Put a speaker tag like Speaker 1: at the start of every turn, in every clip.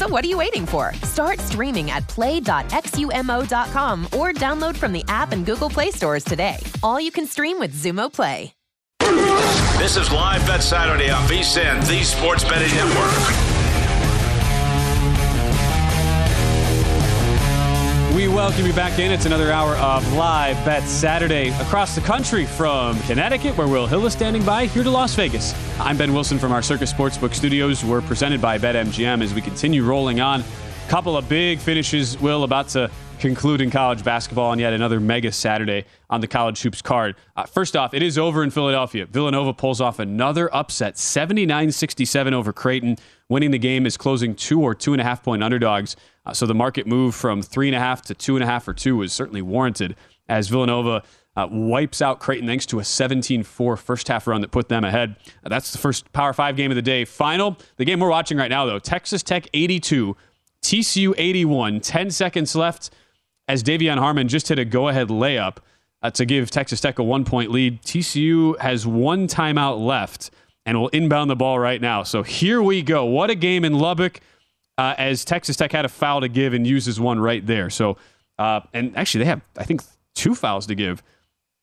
Speaker 1: So what are you waiting for? Start streaming at play.xumo.com or download from the app and Google Play stores today. All you can stream with Xumo Play.
Speaker 2: This is Live Bet Saturday on VSIN, the Sports Betting Network.
Speaker 3: Welcome you back in. It's another hour of Live Bet Saturday across the country from Connecticut, where Will Hill is standing by, here to Las Vegas. I'm Ben Wilson from our Circa Sportsbook studios. We're presented by BetMGM as we continue rolling on. Couple of big finishes, Will, about to conclude in college basketball and yet another mega Saturday on the college hoops card. Uh, first off, it is over in Philadelphia. Villanova pulls off another upset, 79 67 over Creighton. Winning the game is closing two or two and a half point underdogs. Uh, so the market move from three and a half to two and a half or two was certainly warranted as Villanova. Uh, wipes out Creighton thanks to a 17 4 first half run that put them ahead. Uh, that's the first Power 5 game of the day. Final, the game we're watching right now, though Texas Tech 82, TCU 81, 10 seconds left as De'Vion Harmon just hit a go ahead layup uh, to give Texas Tech a one point lead. TCU has one timeout left and will inbound the ball right now. So here we go. What a game in Lubbock uh, as Texas Tech had a foul to give and uses one right there. So, uh, and actually, they have, I think, two fouls to give.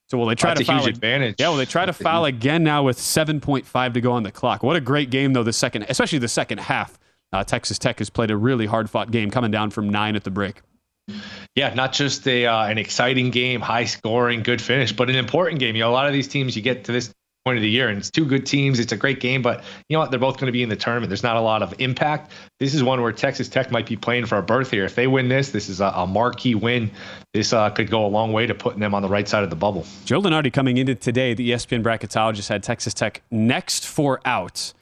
Speaker 3: So will they try
Speaker 4: That's
Speaker 3: to
Speaker 4: a
Speaker 3: foul?
Speaker 4: huge advantage.
Speaker 3: Yeah, well, they try to foul again now with 7.5 to go on the clock. What a great game, though, the second, especially the second half. Uh, Texas Tech has played a really hard fought game coming down from nine at the break.
Speaker 4: Yeah, not just a uh, an exciting game, high scoring, good finish, but an important game. You know, a lot of these teams you get to this point of the year, and it's two good teams. It's a great game, but you know what? They're both going to be in the tournament. There's not a lot of impact. This is one where Texas Tech might be playing for a berth here. If they win this, this is a, a marquee win. This uh, could go a long way to putting them on the right side of the bubble.
Speaker 3: Joe Lunardi coming into today, the ESPN bracketologist had Texas Tech next four out.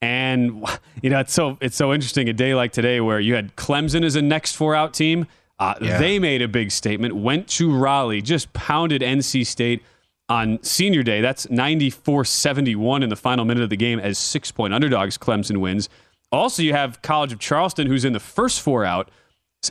Speaker 3: And you know, it's so it's so interesting a day like today where you had Clemson as a next four out team. Uh,
Speaker 4: Yeah.
Speaker 3: They made a big statement, went to Raleigh, just pounded NC State on senior day. That's 94 71 in the final minute of the game as six point underdogs. Clemson wins. Also, you have College of Charleston, who's in the first four out,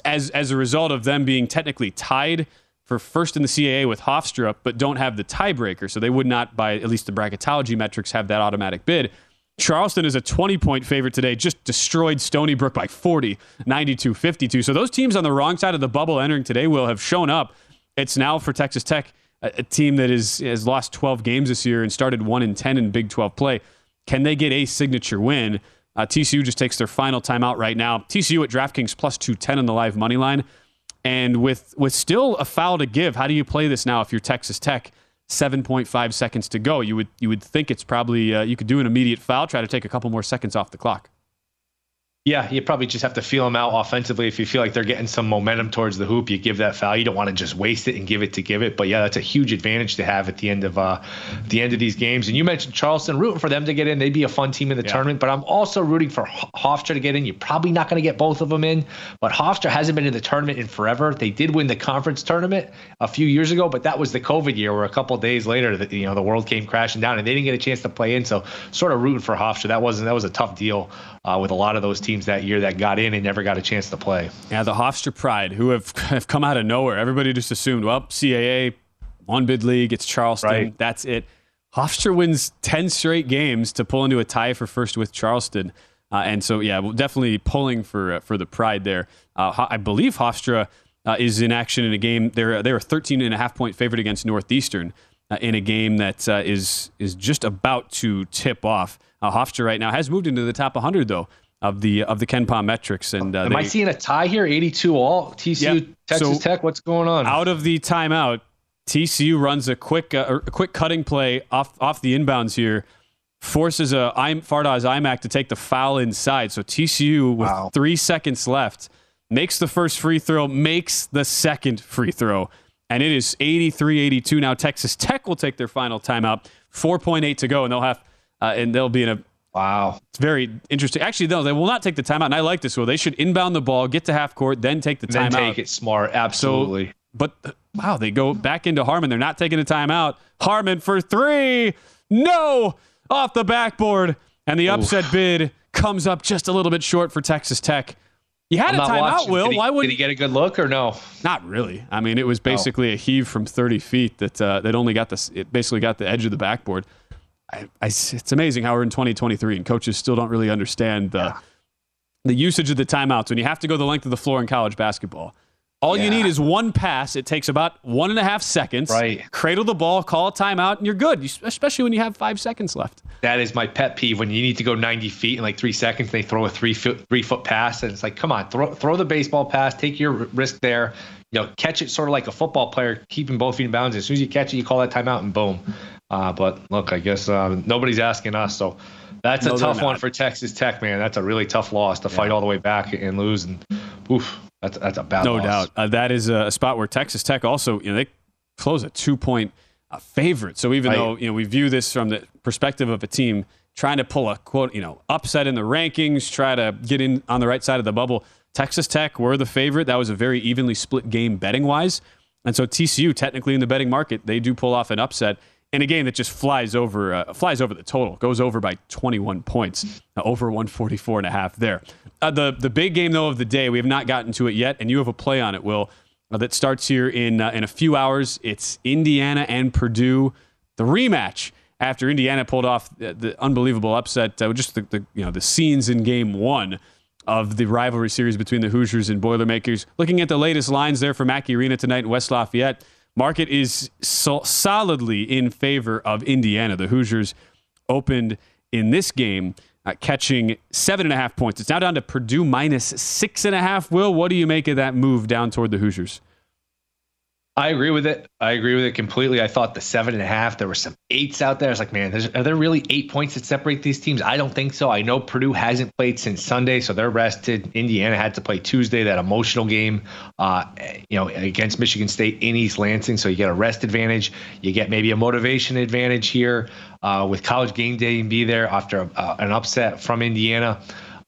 Speaker 3: as, as a result of them being technically tied for first in the CAA with Hofstra, but don't have the tiebreaker. So they would not, by at least the bracketology metrics, have that automatic bid. Charleston is a 20 point favorite today, just destroyed Stony Brook by 40, 92 52. So those teams on the wrong side of the bubble entering today will have shown up. It's now for Texas Tech, a, a team that is, has lost 12 games this year and started 1 in 10 in Big 12 play. Can they get a signature win? Uh, TCU just takes their final timeout right now. TCU at DraftKings plus 210 on the live money line. And with, with still a foul to give, how do you play this now if you're Texas Tech? 7.5 seconds to go. You would you would think it's probably uh, you could do an immediate foul, try to take a couple more seconds off the clock.
Speaker 4: Yeah, you probably just have to feel them out offensively. If you feel like they're getting some momentum towards the hoop, you give that foul. You don't want to just waste it and give it to give it. But yeah, that's a huge advantage to have at the end of uh, the end of these games. And you mentioned Charleston, rooting for them to get in. They'd be a fun team in the yeah. tournament. But I'm also rooting for Hofstra to get in. You're probably not going to get both of them in. But Hofstra hasn't been in the tournament in forever. They did win the conference tournament a few years ago, but that was the COVID year where a couple days later, the, you know, the world came crashing down and they didn't get a chance to play in. So sort of rooting for Hofstra. That wasn't that was a tough deal uh, with a lot of those teams that year that got in and never got a chance to play.
Speaker 3: Yeah, the Hofstra Pride, who have, have come out of nowhere. Everybody just assumed, well, CAA, one bid league, it's Charleston, right. that's it. Hofstra wins 10 straight games to pull into a tie for first with Charleston. Uh, and so, yeah, definitely pulling for uh, for the pride there. Uh, I believe Hofstra uh, is in action in a game. They're they're a 13 and a half point favorite against Northeastern uh, in a game that uh, is is just about to tip off. Uh, Hofstra right now has moved into the top 100 though of the of the KenPom metrics. And
Speaker 4: uh, am they, I seeing a tie here? 82 all TCU Texas so Tech. What's going on?
Speaker 3: Out of the timeout, TCU runs a quick uh, a quick cutting play off off the inbounds here. Forces a I'm Fardaws Aimaq to take the foul inside. So TCU with wow. three seconds left makes the first free throw, makes the second free throw and it is 83-82 now. Texas Tech will take their final timeout. 4.8 to go, and they'll have uh, and they'll be in a
Speaker 4: wow.
Speaker 3: It's very interesting. Actually, no, they will not take the timeout, and I like this rule. They should inbound the ball, get to half court, then take the timeout.
Speaker 4: Then take it smart, absolutely. So,
Speaker 3: but wow, they go back into Harmon. They're not taking a timeout. Harmon for three, no, off the backboard, and the upset Oof. bid comes up just a little bit short for Texas Tech. You had I'm a timeout, Will.
Speaker 4: He,
Speaker 3: Why would
Speaker 4: did he get a good look or no?
Speaker 3: Not really. I mean, it was basically a heave from 30 feet that uh, that only got the it basically got the edge of the backboard. I, I, it's amazing how we're in 2023 and coaches still don't really understand the yeah. the usage of the timeouts when you have to go the length of the floor in college basketball. All yeah. you need is one pass. It takes about one and a half seconds.
Speaker 4: Right.
Speaker 3: Cradle the ball, call a timeout, and you're good. especially when you have five seconds left.
Speaker 4: That is my pet peeve when you need to go 90 feet in like three seconds. They throw a three foot three foot pass, and it's like, come on, throw throw the baseball pass, take your risk there. You know, catch it sort of like a football player, keeping both feet in bounds. As soon as you catch it, you call that timeout, and boom. Uh, but look, I guess uh, nobody's asking us, so that's no, a tough one for Texas Tech, man. That's a really tough loss to yeah. fight all the way back and lose, and oof. That's that's a bad.
Speaker 3: No
Speaker 4: loss.
Speaker 3: doubt. Uh, that is a spot where Texas Tech also, you know, they close a two point uh, favorite. So even though you know we view this from the perspective of a team trying to pull a quote, you know, upset in the rankings, try to get in on the right side of the bubble. Texas Tech were the favorite. That was a very evenly split game betting wise. And so TCU, technically in the betting market, they do pull off an upset in a game that just flies over uh, flies over the total, goes over by 21 points, uh, over 144 and a half there. Uh, the the big game though of the day, we have not gotten to it yet, and you have a play on it, Will, uh, that starts here in uh, in a few hours. It's Indiana and Purdue, the rematch after Indiana pulled off the, the unbelievable upset. Uh, just the, the you know the scenes in Game One of the rivalry series between the Hoosiers and Boilermakers. Looking at the latest lines there for Mackey Arena tonight in West Lafayette. Market is so solidly in favor of Indiana. The Hoosiers opened in this game uh, catching seven and a half points. It's now down to Purdue minus six and a half. Will, what do you make of that move down toward the Hoosiers?
Speaker 4: I agree with it. I agree with it completely. I thought the seven and a half, there were some eights out there. I was like, man, are there really eight points that separate these teams? I don't think so. I know Purdue hasn't played since Sunday, so they're rested. Indiana had to play Tuesday, that emotional game, uh, you know, against Michigan State in East Lansing. So you get a rest advantage. You get maybe a motivation advantage here uh, with college game day and be there after a, uh, an upset from Indiana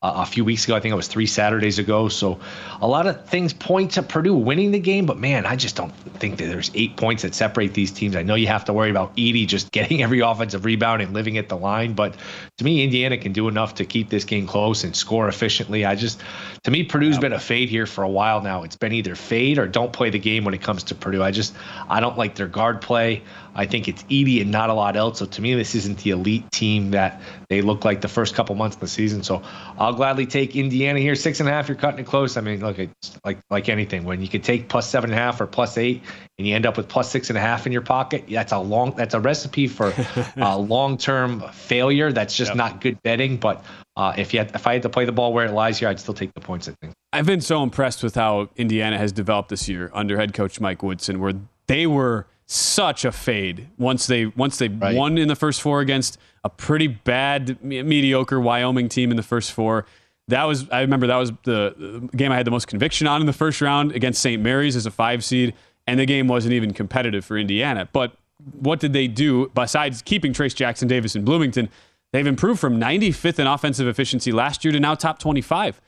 Speaker 4: a few weeks ago. I think it was three Saturdays ago. So a lot of things point to Purdue winning the game, but man, I just don't think that there's eight points that separate these teams. I know you have to worry about Edey just getting every offensive rebound and living at the line, but to me, Indiana can do enough to keep this game close and score efficiently. I just, to me, Purdue's been a fade here for a while now. It's been either fade or don't play the game when it comes to Purdue. I just, I don't like their guard play. I think it's Edey and not a lot else. So to me, this isn't the elite team that they look like the first couple months of the season. So I'll gladly take Indiana here. Six and a half, you're cutting it close. I mean, look, it's like like anything. When you could take plus seven and a half or plus eight, and you end up with plus six and a half in your pocket, that's a long that's a recipe for uh, long term failure. That's just yep. not good betting. But uh, if you had, if I had to play the ball where it lies here, I'd still take the points. I think.
Speaker 3: I've been so impressed with how Indiana has developed this year under head coach Mike Woodson, where they were such a fade once they once they right. won in the first four against a pretty bad mediocre Wyoming team in the first four. that was I remember that was the, the game I had the most conviction on in the first round against St. Mary's as a five seed, and the game wasn't even competitive for Indiana. But what did they do besides keeping Trayce Jackson Davis in Bloomington? They've improved from 95th in offensive efficiency last year to now top 25.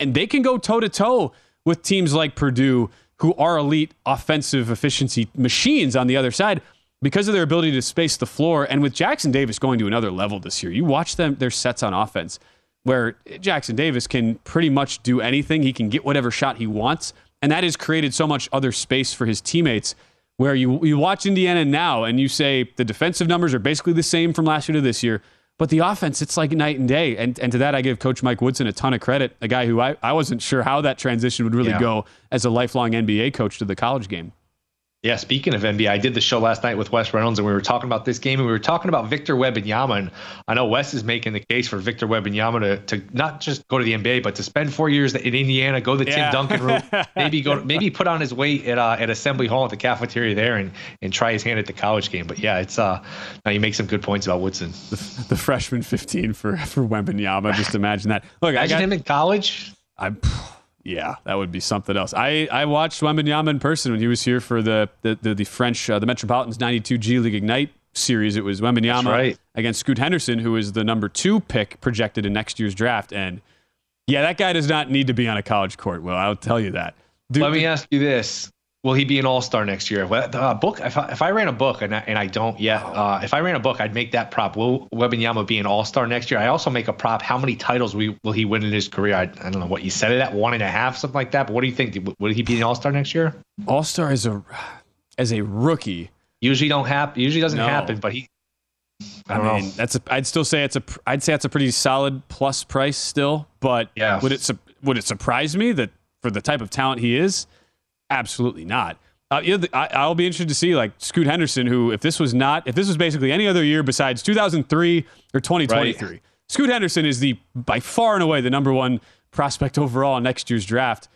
Speaker 3: And they can go toe to toe with teams like Purdue, who are elite offensive efficiency machines on the other side because of their ability to space the floor. And with Jackson Davis going to another level this year, you watch them their sets on offense where Jackson Davis can pretty much do anything. He can get whatever shot he wants. And that has created so much other space for his teammates. Where you, you watch Indiana now and you say the defensive numbers are basically the same from last year to this year, but the offense, it's like night and day. And, and to that, I give Coach Mike Woodson a ton of credit, a guy who I, I wasn't sure how that transition would really yeah. go as a lifelong NBA coach to the college game.
Speaker 4: Yeah, speaking of NBA, I did the show last night with Wes Reynolds, and we were talking about this game, and we were talking about Victor Wembanyama. And Yama. And I know Wes is making the case for Victor Wembanyama to, to not just go to the NBA, but to spend four years in Indiana, go to the yeah. Tim Duncan room, maybe go, maybe put on his weight at uh, at Assembly Hall at the cafeteria there, and and try his hand at the college game. But yeah, it's uh, now you make some good points about Woodson.
Speaker 3: The, the freshman 15 for for Wembanyama. Just imagine that.
Speaker 4: Look, imagine I got, him in college.
Speaker 3: I'm. Yeah, that would be something else. I, I watched Wembanyama in person when he was here for the the the, the French uh, the Metropolitans '92 G League Ignite series. It was Wembanyama right. against Scoot Henderson, who is the number two pick projected in next year's draft. And yeah, that guy does not need to be on a college court. Well, I'll tell you that.
Speaker 4: Dude, Let me ask you this: Will he be an all star next year? Well, the uh, book. If I, if I ran a book and I, and I don't yet, uh, if I ran a book, I'd make that prop. Will Wembanyama be an all star next year? I also make a prop. How many titles will, will he win in his career? I, I don't know what you said it at one and a half, something like that. But what do you think? Will he be an all star next year?
Speaker 3: All star as a as a rookie
Speaker 4: usually don't happen. Usually doesn't no. happen. But he.
Speaker 3: I, I mean, know. that's a. I'd still say it's a. I'd say that's a pretty solid plus price still. But yeah. would it would it surprise me that for the type of talent he is? Absolutely not. Uh, yeah, I, will be interested to see like Scoot Henderson, who if this was not, if this was basically any other year besides 2003 or 2023, right. Scoot Henderson is the by far and away the number one prospect overall in next year's draft.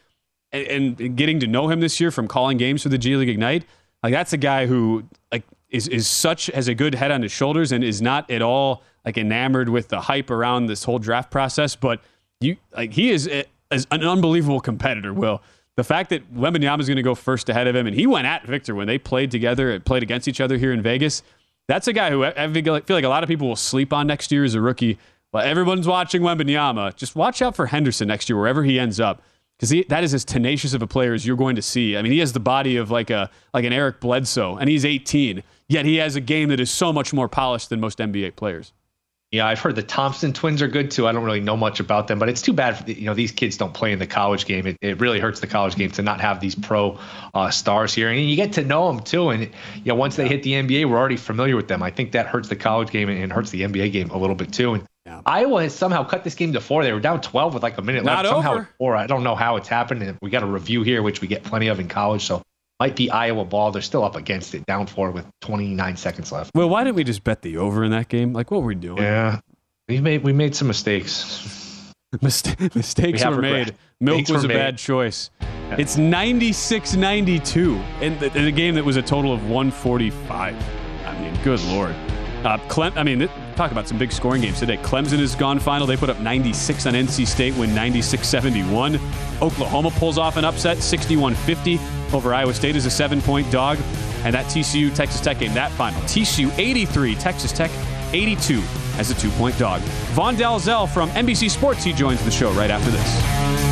Speaker 3: And, and getting to know him this year from calling games for the G League Ignite, like that's a guy who like is is such has a good head on his shoulders and is not at all like enamored with the hype around this whole draft process. But you like he is, a, is an unbelievable competitor. Will the fact that Wembanyama is going to go first ahead of him, and he went at Victor when they played together and played against each other here in Vegas. That's a guy who I feel like a lot of people will sleep on next year as a rookie. Well, everyone's watching Wembanyama. Just watch out for Henderson next year, wherever he ends up, because that is as tenacious of a player as you're going to see. I mean, he has the body of like a like an Eric Bledsoe, and he's 18. Yet he has a game that is so much more polished than most NBA players.
Speaker 4: Yeah, I've heard the Thompson twins are good too. I don't really know much about them, but it's too bad. For, you know, these kids don't play in the college game. It, it really hurts the college game to not have these pro uh, stars here, and you get to know them too. And you know, once they hit the NBA, we're already familiar with them. I think that hurts the college game and, hurts the NBA game a little bit too. And yeah. Iowa has somehow cut this game to four. They were down 12 with like a minute
Speaker 3: not
Speaker 4: left.
Speaker 3: Over.
Speaker 4: Somehow four. I don't know how it's happened. And we got a review here, which we get plenty of in college. So might be Iowa ball. They're still up against it, down four with 29 seconds left.
Speaker 3: Well, why didn't we just bet the over in that game? Like, what were we doing?
Speaker 4: Yeah, we made we made some mistakes.
Speaker 3: Mist- mistakes we were regret. made. Milk was a made. bad choice. Yeah. It's 96 92 in, in a game that was a total of 145. I mean, good lord. Uh, Clem, I mean, talk about some big scoring games today. Clemson has gone final. They put up 96 on NC State, win 96 71. Oklahoma pulls off an upset, 61 50 over Iowa State as a seven point dog. And that TCU Texas Tech game, that final. TCU 83, Texas Tech 82 as a two point dog. Vaughn Dalzell from NBC Sports, he joins the show right after this.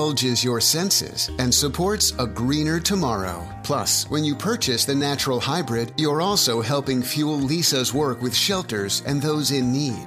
Speaker 5: indulges your senses and supports a greener tomorrow. Plus, when you purchase the natural hybrid, you're also helping fuel Leesa's work with shelters and those in need.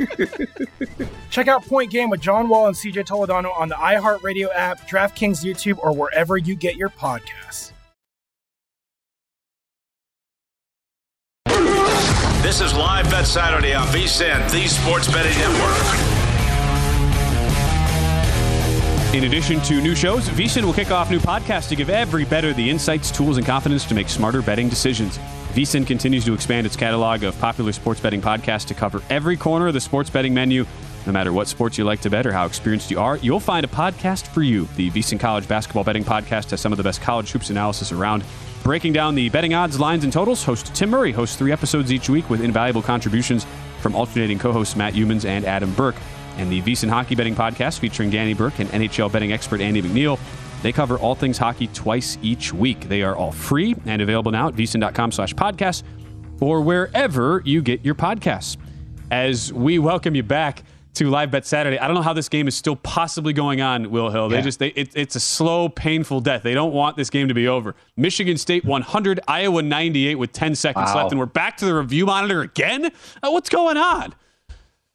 Speaker 6: Check out Point Game with John Wall and CJ Toledano on the iHeartRadio app, DraftKings YouTube, or wherever you get your podcasts.
Speaker 2: This is Live Bet Saturday on VSIN, the Sports Betting Network.
Speaker 3: In addition to new shows, VSIN will kick off new podcasts to give every bettor the insights, tools, and confidence to make smarter betting decisions. VSIN continues to expand its catalog of popular sports betting podcasts to cover every corner of the sports betting menu no matter what sports you like to bet or how experienced you are, you'll find a podcast for you. The VSIN College Basketball Betting Podcast has some of the best college hoops analysis around. Breaking down the betting odds, lines, and totals, host Tim Murray hosts three episodes each week with invaluable contributions from alternating co-hosts Matt Youmans and Adam Burke. And the VSIN Hockey Betting Podcast featuring Danny Burke and NHL betting expert Andy McNeil. They cover all things hockey twice each week. They are all free and available now at vsin.com slash podcast or wherever you get your podcasts. As we welcome you back to Live Bet Saturday. I don't know how this game is still possibly going on, Will Hill. They yeah. just they, it, it's a slow, painful death. They don't want this game to be over. Michigan State 100, Iowa 98 with 10 seconds wow. left, and we're back to the review monitor again. Uh, what's going on?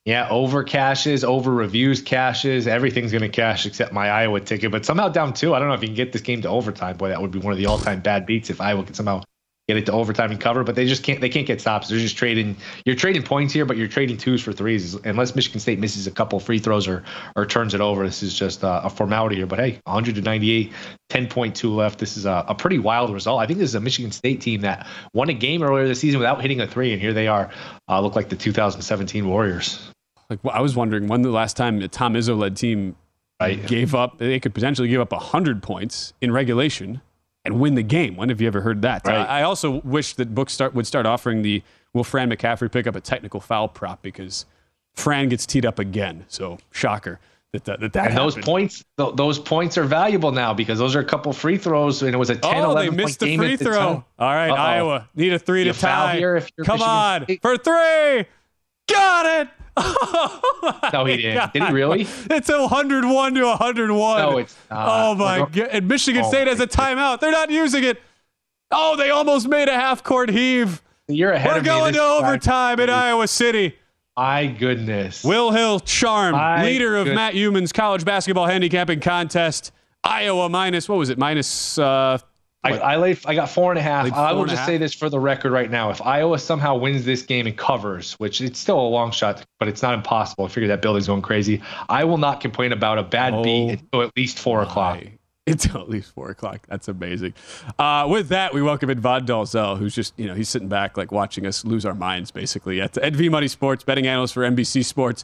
Speaker 4: Yeah, over cashes, over reviews cashes. Everything's going to cash except my Iowa ticket. But somehow down two. I don't know if you can get this game to overtime. Boy, that would be one of the all-time bad beats if Iowa could somehow get it to overtime and cover, but they just can't. They can't get stops. They're just trading. You're trading points here, but you're trading twos for threes. Unless Michigan State misses a couple free throws or or turns it over, this is just a, a formality here. But hey, 198, 10.2 left. This is a, a, pretty wild result. I think this is a Michigan State team that won a game earlier this season without hitting a three, and here they are. Uh, look like the 2017 Warriors.
Speaker 3: Like well, I was wondering when the last time a Tom Izzo led team right. gave up, they could potentially give up 100 points in regulation and win the game. When have you ever heard that? Right. I, I also wish that books start would start offering the will Fran McCaffery pick up a technical foul prop because Fran gets teed up again. So shocker that that, that, that
Speaker 4: and those points th- those points are valuable now because those are a couple free throws and it was a 10
Speaker 3: oh,
Speaker 4: 11
Speaker 3: they missed the free throw. All right, Uh-oh. Iowa need a three
Speaker 4: you
Speaker 3: to tie.
Speaker 4: Here
Speaker 3: Come Michigan on State. for three. Got it.
Speaker 4: Oh no, he didn't. God. Did he really?
Speaker 3: It's 101 to 101.
Speaker 4: No, it's
Speaker 3: not. Oh my god! And Michigan oh State has a timeout. They're not using it. Oh, they almost made a half court heave.
Speaker 4: You're ahead
Speaker 3: We're going to overtime in Iowa City.
Speaker 4: My goodness.
Speaker 3: Will Hill, charm, My leader of Matt Youmans college basketball handicapping contest. Iowa minus what was it? Minus uh,
Speaker 4: I, I, lay, I got four and a half. I will just say this for the record right now. If Iowa somehow wins this game and covers, which it's still a long shot, but it's not impossible. I figure that building's going crazy. I will not complain about a bad oh, beat until at least four o'clock.
Speaker 3: Until at least four o'clock. That's amazing. Uh, with that, we welcome in Vaughn Dalzell, who's just, you know, he's sitting back, like watching us lose our minds, basically, at, at V Money Sports, betting analyst for NBC Sports.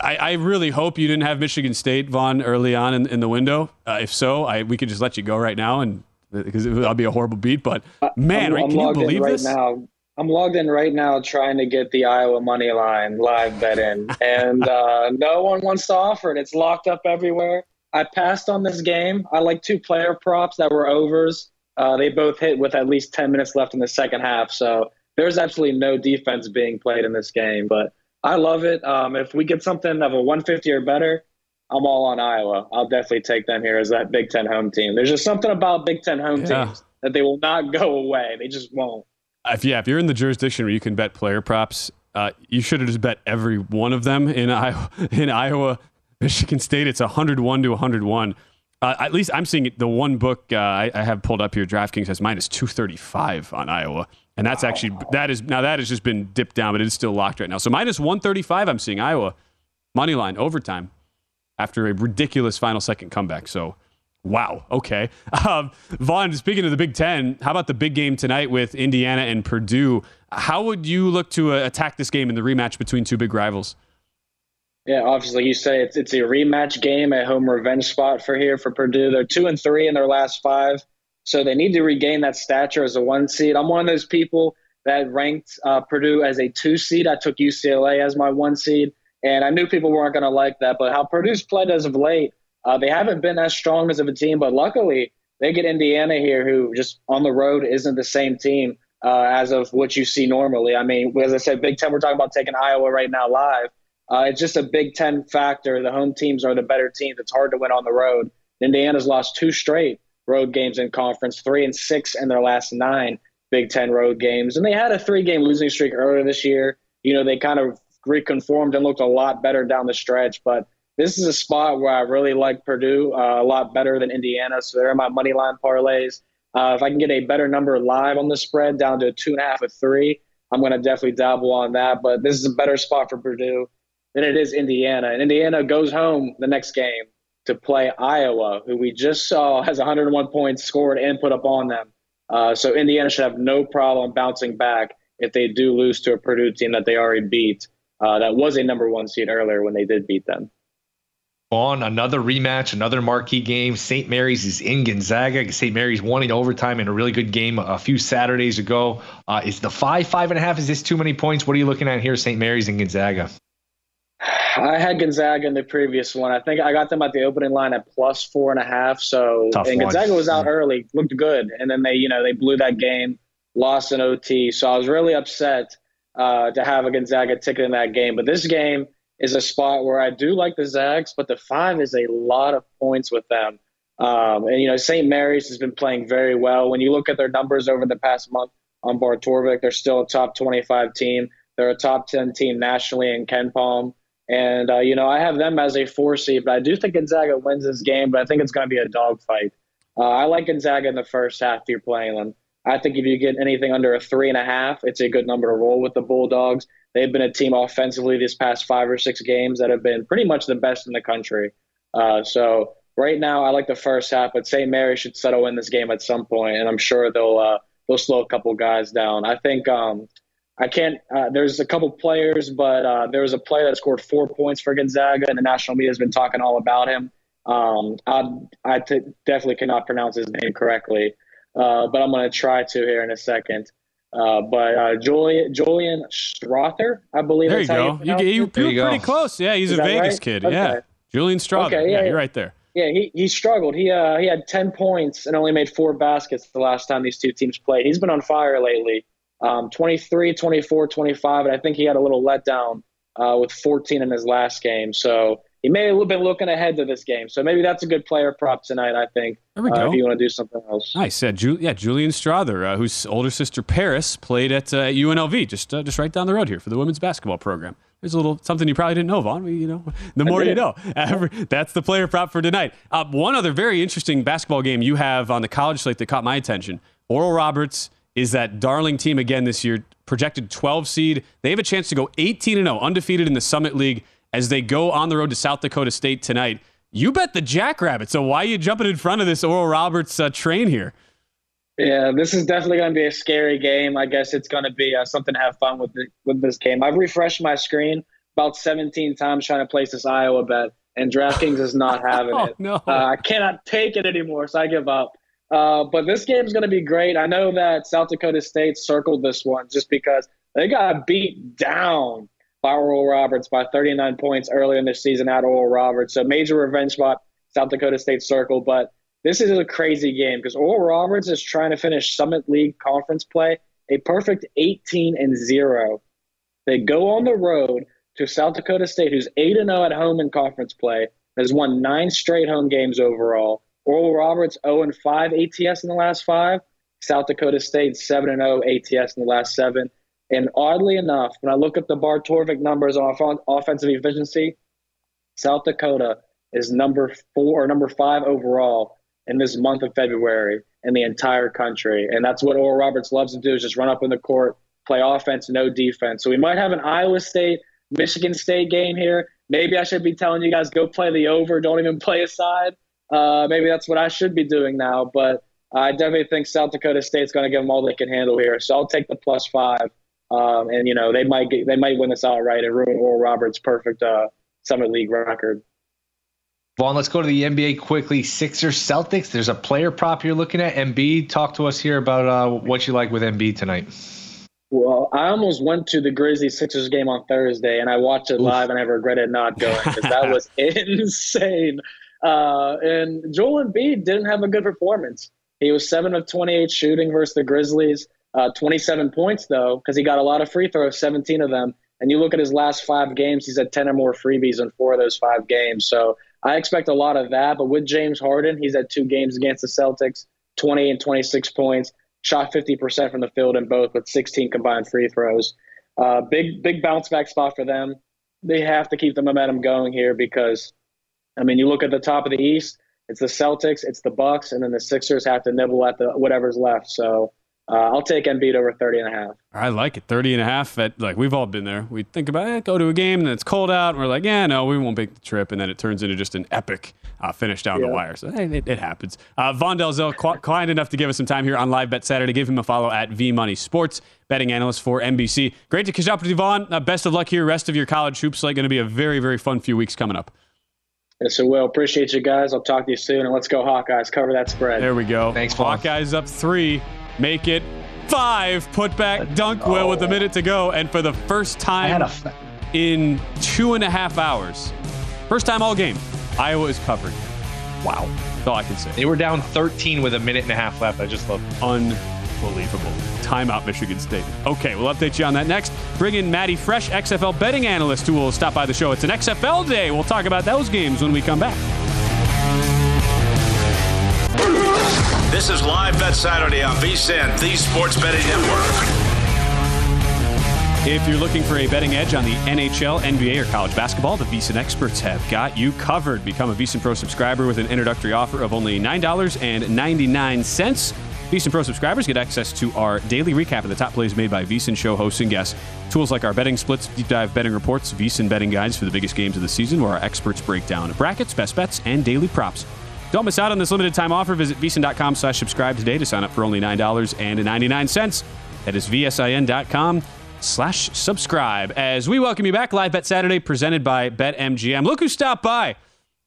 Speaker 3: I, I, really hope you didn't have Michigan State, Vaughn, early on in, in the window. Uh, if so, I, we could just let you go right now, and because that'd be a horrible beat. But man,
Speaker 7: I'm,
Speaker 3: I'm can you believe
Speaker 7: right
Speaker 3: this?
Speaker 7: Now. I'm logged in right now trying to get the Iowa money line live bet in, and uh, no one wants to offer it. It's locked up everywhere. I passed on this game. I like two player props that were overs. Uh, they both hit with at least 10 minutes left in the second half. So there's absolutely no defense being played in this game. But I love it. Um, if we get something of a 150 or better, I'm all on Iowa. I'll definitely take them here as that Big Ten home team. There's just something about Big Ten home yeah. teams that they will not go away. They just won't.
Speaker 3: If yeah, if you're in the jurisdiction where you can bet player props, uh, you should have just bet every one of them in Iowa. In Iowa, Michigan State, it's 101 to 101. Uh, at least I'm seeing the one book uh, I, I, have pulled up here. DraftKings has minus 235 on Iowa, and that's actually that is now that has just been dipped down, but it is still locked right now. So minus 135, I'm seeing Iowa money line overtime after a ridiculous final second comeback. So wow, okay. Um, Vaughn, speaking of the Big Ten, how about the big game tonight with Indiana and Purdue? How would you look to uh, attack this game in the rematch between two big rivals?
Speaker 7: Yeah, obviously, you say it's it's a rematch game, a home revenge spot for here for Purdue. They're two and three in their last five, so they need to regain that stature as a one seed. I'm one of those people that ranked uh, Purdue as a two seed. I took UCLA as my one seed, and I knew people weren't going to like that. But how Purdue's played as of late, uh, they haven't been as strong as of a team. But luckily, they get Indiana here, who just on the road isn't the same team uh, as of what you see normally. I mean, as I said, Big Ten, we're talking about taking Iowa right now live. Uh, it's just a Big Ten factor. The home teams are the better teams. It's hard to win on the road. Indiana's lost two straight road games in conference, three and six in their last nine Big Ten road games. And they had a three game losing streak earlier this year. You know, they kind of reconformed and looked a lot better down the stretch. But this is a spot where I really like Purdue uh, a lot better than Indiana. So they're in my money line parlays. Uh, if I can get a better number live on the spread down to two and a half or three, I'm going to definitely dabble on that. But this is a better spot for Purdue than it is Indiana. And Indiana goes home the next game to play Iowa, who we just saw has 101 points scored and put up on them. Uh, so Indiana should have no problem bouncing back if they do lose to a Purdue team that they already beat. Uh, that was a number one seed earlier when they did beat them.
Speaker 4: On another rematch, another marquee game. St. Mary's is in Gonzaga. St. Mary's won in overtime in a really good game a few Saturdays ago. Uh, is the five, five and a half, is this too many points? What are you looking at here, St. Mary's and Gonzaga?
Speaker 7: I had Gonzaga in the previous one. I think I got them at the opening line at plus four and a half. So Tough and Gonzaga one. was out early, looked good, and then they, you know, they blew that game, lost in OT. So I was really upset uh, to have a Gonzaga ticket in that game. But this game is a spot where I do like the Zags, but the five is a lot of points with them. Um, and you know, St. Mary's has been playing very well. When you look at their numbers over the past month on Bart Torvik, they're still a top 25 team. They're a top 10 team nationally in KenPom. And, uh, you know, I have them as a four seed, but I do think Gonzaga wins this game, but I think it's going to be a dogfight. Uh, I like Gonzaga in the first half you're playing them. I think if you get anything under a three and a half, it's a good number to roll with the Bulldogs. They've been a team offensively these past five or six games that have been pretty much the best in the country. Uh, so right now, I like the first half, but St. Mary should settle in this game at some point, and I'm sure they'll uh, they'll slow a couple guys down. I think um, I can't. Uh, there's a couple players, but uh, there was a player that scored four points for Gonzaga, and the national media has been talking all about him. Um, I, I t- definitely cannot pronounce his name correctly, uh, but I'm going to try to here in a second. Uh, but uh, Julian Julian Strawther, I believe.
Speaker 3: There you go. You, you, you, pretty go. close. Yeah, he's Is a Vegas right? kid. Okay. Yeah, Julian Strawther. Okay, yeah, yeah, you're right there.
Speaker 7: Yeah, he, he struggled. He uh, he had ten points and only made four baskets the last time these two teams played. He's been on fire lately um, 23, 24, 25, and I think he had a little letdown uh, with 14 in his last game. So he may have been looking ahead to this game. So maybe that's a good player prop tonight, I think.
Speaker 3: There we uh, go.
Speaker 7: If you want to do something else.
Speaker 3: Nice. Yeah, Ju- yeah Julian Strawther, uh, whose older sister Paris played at uh, UNLV, just uh, just right down the road here for the women's basketball program. There's a little something you probably didn't know, Vaughn. You know, the more you know. that's the player prop for tonight. Uh, one other very interesting basketball game you have on the college slate that caught my attention: Oral Roberts is that darling team again this year, projected 12 seed. They have a chance to go 18 and 0, undefeated in the Summit League as they go on the road to South Dakota State tonight. You bet the Jackrabbits. So why are you jumping in front of this Oral Roberts uh, train here?
Speaker 7: Yeah, this is definitely going to be a scary game. I guess it's going to be uh, something to have fun with the, with this game. I've refreshed my screen about 17 times trying to place this Iowa bet, and DraftKings is not having
Speaker 3: Oh,
Speaker 7: it.
Speaker 3: no.
Speaker 7: Uh, I cannot take it anymore, so I give up. Uh, but this game's going to be great. I know that South Dakota State circled this one just because they got beat down by Oral Roberts by 39 points earlier in the season at Oral Roberts. So major revenge spot, South Dakota State circle. But this is a crazy game because Oral Roberts is trying to finish Summit League conference play a perfect 18 and 0. They go on the road to South Dakota State, who's 8 and 0 at home in conference play, has won nine straight home games overall. Oral Roberts 0 and 5 ATS in the last five. South Dakota State 7 and 0 ATS in the last seven. And oddly enough, when I look at the Bart Torvik numbers on off- offensive efficiency, South Dakota is number four or number five overall in this month of February in the entire country. And that's what Oral Roberts loves to do is just run up in the court, play offense, no defense. So we might have an Iowa State, Michigan State game here. Maybe I should be telling you guys go play the over, don't even play a side. Uh, maybe that's what I should be doing now. But I definitely think South Dakota State's going to give them all they can handle here. So I'll take the plus five. Um, and you know they might get, they might win this outright and ruin Oral Roberts' perfect uh, Summit League record.
Speaker 4: Vaughn, let's go to the NBA quickly. Sixers Celtics. There's a player prop you're looking at. Embiid. Talk to us here about uh, what you like with Embiid tonight.
Speaker 7: Well, I almost went to the Grizzlies Sixers game on Thursday, and I watched it live, and I regretted not going because that was insane. Uh, and Joel Embiid didn't have a good performance. He was seven of 28 shooting versus the Grizzlies. Uh, 27 points though, because he got a lot of free throws, 17 of them. And you look at his last five games, he's had 10 or more freebies in four of those five games. So I expect a lot of that. But with James Harden, he's had two games against the Celtics, 20 and 26 points, shot 50% from the field in both with 16 combined free throws. Uh, big, big bounce back spot for them. They have to keep the momentum going here because, I mean, you look at the top of the East, it's the Celtics, it's the Bucks, and then the Sixers have to nibble at the whatever's left. So uh, I'll take Embiid over 30 and a half.
Speaker 3: I like it. 30 and a half. At, like, we've all been there. We think about it, go to a game, and it's cold out, and we're like, yeah, no, we won't make the trip. And then it turns into just an epic uh, finish down the wire. So hey, it, it happens. Uh, Vaughn Dalzell, qu- kind enough to give us some time here on Live Bet Saturday. Give him a follow at V Money Sports, betting analyst for NBC. Great to catch up with you, Vaughn. Uh, best of luck here. Rest of your college hoops like going to be a very, very fun few weeks coming up.
Speaker 7: Yes, it will. Appreciate you guys. I'll talk to you soon. And let's go, Hawkeyes. Cover that spread.
Speaker 3: There we go.
Speaker 4: Thanks, Vaughn.
Speaker 3: Hawkeyes up three. Make it five. Put back dunk will with a minute to go. And for the first time
Speaker 4: a f-
Speaker 3: in two and a half hours, first time all game, Iowa is covered. Wow. That's all I can say.
Speaker 4: They were down 13 with a minute and a half left. I just love it.
Speaker 3: Unbelievable. Timeout, Michigan State. Okay, we'll update you on that next. Bring in Maddie Fresh, XFL betting analyst, who will stop by the show. It's an XFL day. We'll talk about those games when we come back.
Speaker 2: This is Live Bet Saturday on VSIN, the Sports Betting Network.
Speaker 3: If you're looking for a betting edge on the NHL, NBA, or college basketball, the VSiN experts have got you covered. Become a VSiN Pro subscriber with an introductory offer of only $9.99. VSiN Pro subscribers get access to our daily recap of the top plays made by VSiN show hosts and guests. Tools like our betting splits, deep dive betting reports, VSiN betting guides for the biggest games of the season, where our experts break down brackets, best bets, and daily props. Don't miss out on this limited time offer. Visit VSiN.com slash subscribe today to sign up for only $9.99. That is VSIN.com slash subscribe. As we welcome you back, Live Bet Saturday, presented by BetMGM. Look who stopped by.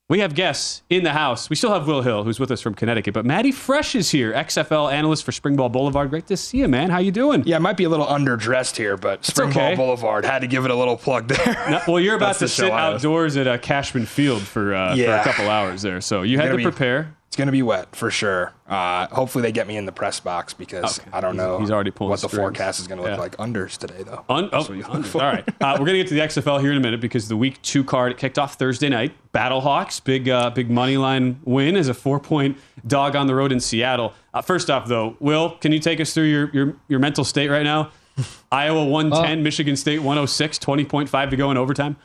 Speaker 3: We have guests in the house. We still have Will Hill, who's with us from Connecticut, but Maddie Fresh is here, XFL analyst for Springball Boulevard. Great to see you, man. How you doing?
Speaker 8: Yeah, it might be a little underdressed here, but Springball
Speaker 3: okay.
Speaker 8: Boulevard had to give it a little plug there.
Speaker 3: No, well, you're about to sit
Speaker 8: I
Speaker 3: outdoors at uh, Cashman Field for, uh, for a couple hours there, so you had to prepare.
Speaker 8: It's gonna be wet for sure. Uh, hopefully they get me in the press box because
Speaker 3: Okay.
Speaker 8: I don't
Speaker 3: He's-
Speaker 8: know
Speaker 3: he's already pulling
Speaker 8: what the
Speaker 3: strings.
Speaker 8: forecast is gonna look
Speaker 3: Yeah.
Speaker 8: like. Unders today though.
Speaker 3: Un- oh,
Speaker 8: what you look
Speaker 3: All right. Uh, we're going to get to the XFL here in a minute because the week two card kicked off Thursday night. Battlehawks, big uh, big money line win as a four point dog on the road in Seattle. Uh, first off, though, Will, can you take us through your, your, your mental state right now? Iowa 110, Michigan State 106, 20.5 to go in overtime.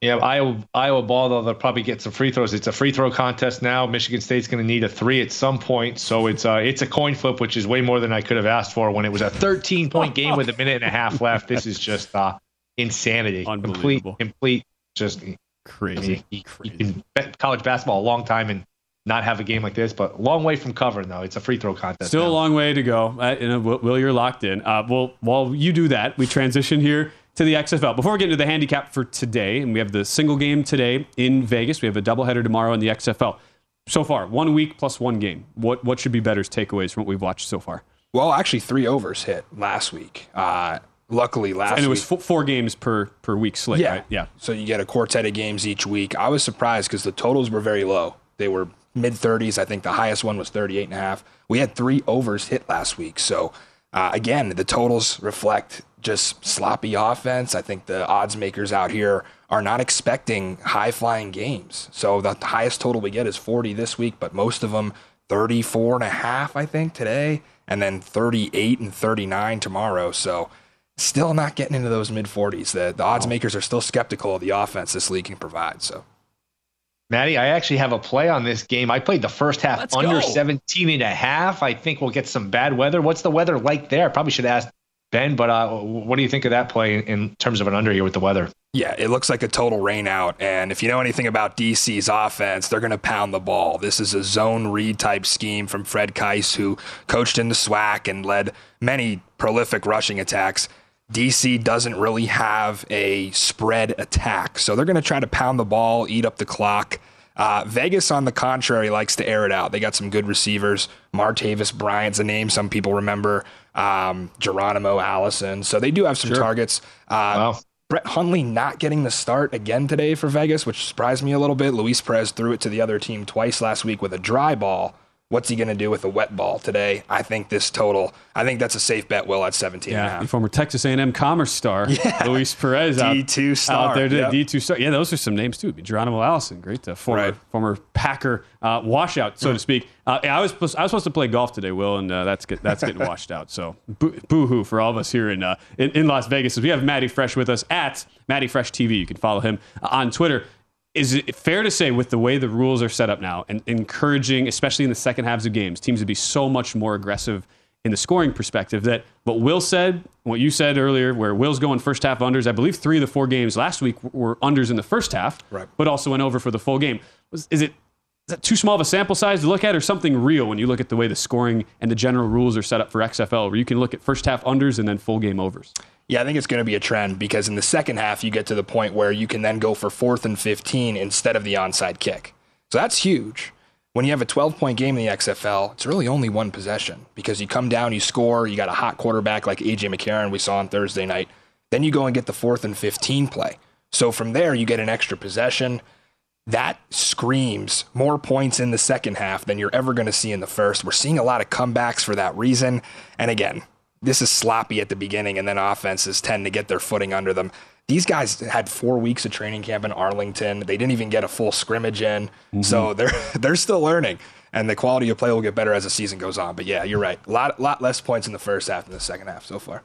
Speaker 4: Yeah, Iowa, Iowa ball, though, they'll probably get some free throws. It's a free throw contest now. Michigan State's going to need a three at some point. So it's, uh, it's a coin flip, which is way more than I could have asked for when it was a 13 point game with a minute and a half left. This is just uh, insanity. Complete,
Speaker 3: Unbelievable.
Speaker 4: complete, just
Speaker 3: Crazy.
Speaker 4: you, you can bet college basketball a long time and not have a game like this, but long way from covering, though. It's a free throw contest.
Speaker 3: Still
Speaker 4: now.
Speaker 3: a long way to go. Uh, Will, Will, you're locked in. Uh, well, while you do that, we transition here to the XFL. Before we get into the handicap for today, and we have the single game today in Vegas, we have a doubleheader tomorrow in the XFL. So far, one week plus one game. What what should be bettor's takeaways from what we've watched so far?
Speaker 8: Well, actually, three overs hit last week. Uh, luckily, last
Speaker 3: and it was
Speaker 8: week,
Speaker 3: four games per per week slate.
Speaker 8: yeah,
Speaker 3: right? yeah.
Speaker 8: So you get a quartet of games each week. I was surprised because the totals were very low. They were mid 30s. I think the highest one was 38 and a half. We had three overs hit last week. So uh, again, the totals reflect just sloppy offense. I think the odds makers out here are not expecting high flying games. So the highest total we get is 40 this week, but most of them 34 and a half, I think, today, and then 38 and 39 tomorrow. So still not getting into those mid 40s. The, the odds makers are still skeptical of the offense this league can provide. So.
Speaker 4: Maddie, I actually have a play on this game. I played the first half
Speaker 3: Let's
Speaker 4: under
Speaker 3: go.
Speaker 4: 17 and a half. I think we'll get some bad weather. What's the weather like there? Probably should ask Ben, but uh, what do you think of that play in, in terms of an under here with the weather?
Speaker 8: Yeah, it looks like a total rain out. And if you know anything about DC's offense, they're going to pound the ball. This is a zone read type scheme from Fred Kaiss, who coached in the SWAC and led many prolific rushing attacks. DC doesn't really have a spread attack. So they're going to try to pound the ball, eat up the clock. Uh, Vegas, on the contrary, likes to air it out. They got some good receivers. Martavis Bryant's a name some people remember. Um, Geronimo Allison. So they do have some
Speaker 4: Sure.
Speaker 8: targets. Uh, Brett Hundley not getting the start again today for Vegas, which surprised me a little bit. Luis Perez threw it to the other team twice last week with a dry ball. What's he going to do with a wet ball today? I think this total, I think that's a safe bet, Will, at 17 and a
Speaker 3: Yeah, former Texas A&M Commerce star, Luis Perez, out,
Speaker 8: D2 star,
Speaker 3: out there,
Speaker 8: yep.
Speaker 3: D2 star. Yeah, those are some names too. Geronimo Allison, great, uh, former
Speaker 8: Right.
Speaker 3: former Packer uh, washout, so to speak. Uh, yeah, I was supposed, I was supposed to play golf today, Will, and uh, that's get, that's getting washed out. So boo, boo-hoo for all of us here in, uh, in in Las Vegas. As we have Matty Fresh with us at Matty Fresh TV. You can follow him uh, on Twitter. Is it fair to say, with the way the rules are set up now, and encouraging, especially in the second halves of games, teams to be so much more aggressive in the scoring perspective, that what Will said, what you said earlier, where Will's going first half unders, I believe three of the four games last week were unders in the first half,
Speaker 8: Right.
Speaker 3: but also went over for the full game. Was, is it is that too small of a sample size to look at, or something real when you look at the way the scoring and the general rules are set up for XFL, where you can look at first half unders and then full game overs?
Speaker 8: Yeah, I think it's going to be a trend because in the second half, you get to the point where you can then go for fourth and 15 instead of the onside kick. So that's huge. When you have a 12 point game in the XFL, it's really only one possession because you come down, you score, you got a hot quarterback like AJ McCarron we saw on Thursday night. Then you go and get the fourth and 15 play. So from there, you get an extra possession. That screams more points in the second half than you're ever going to see in the first. We're seeing a lot of comebacks for that reason. And again, this is sloppy at the beginning, and then offenses tend to get their footing under them. These guys had four weeks of training camp in Arlington. They didn't even get a full scrimmage in, mm-hmm. so they're they're still learning, and the quality of play will get better as the season goes on. But yeah, you're right. A lot lot less points in the first half than the second half so far.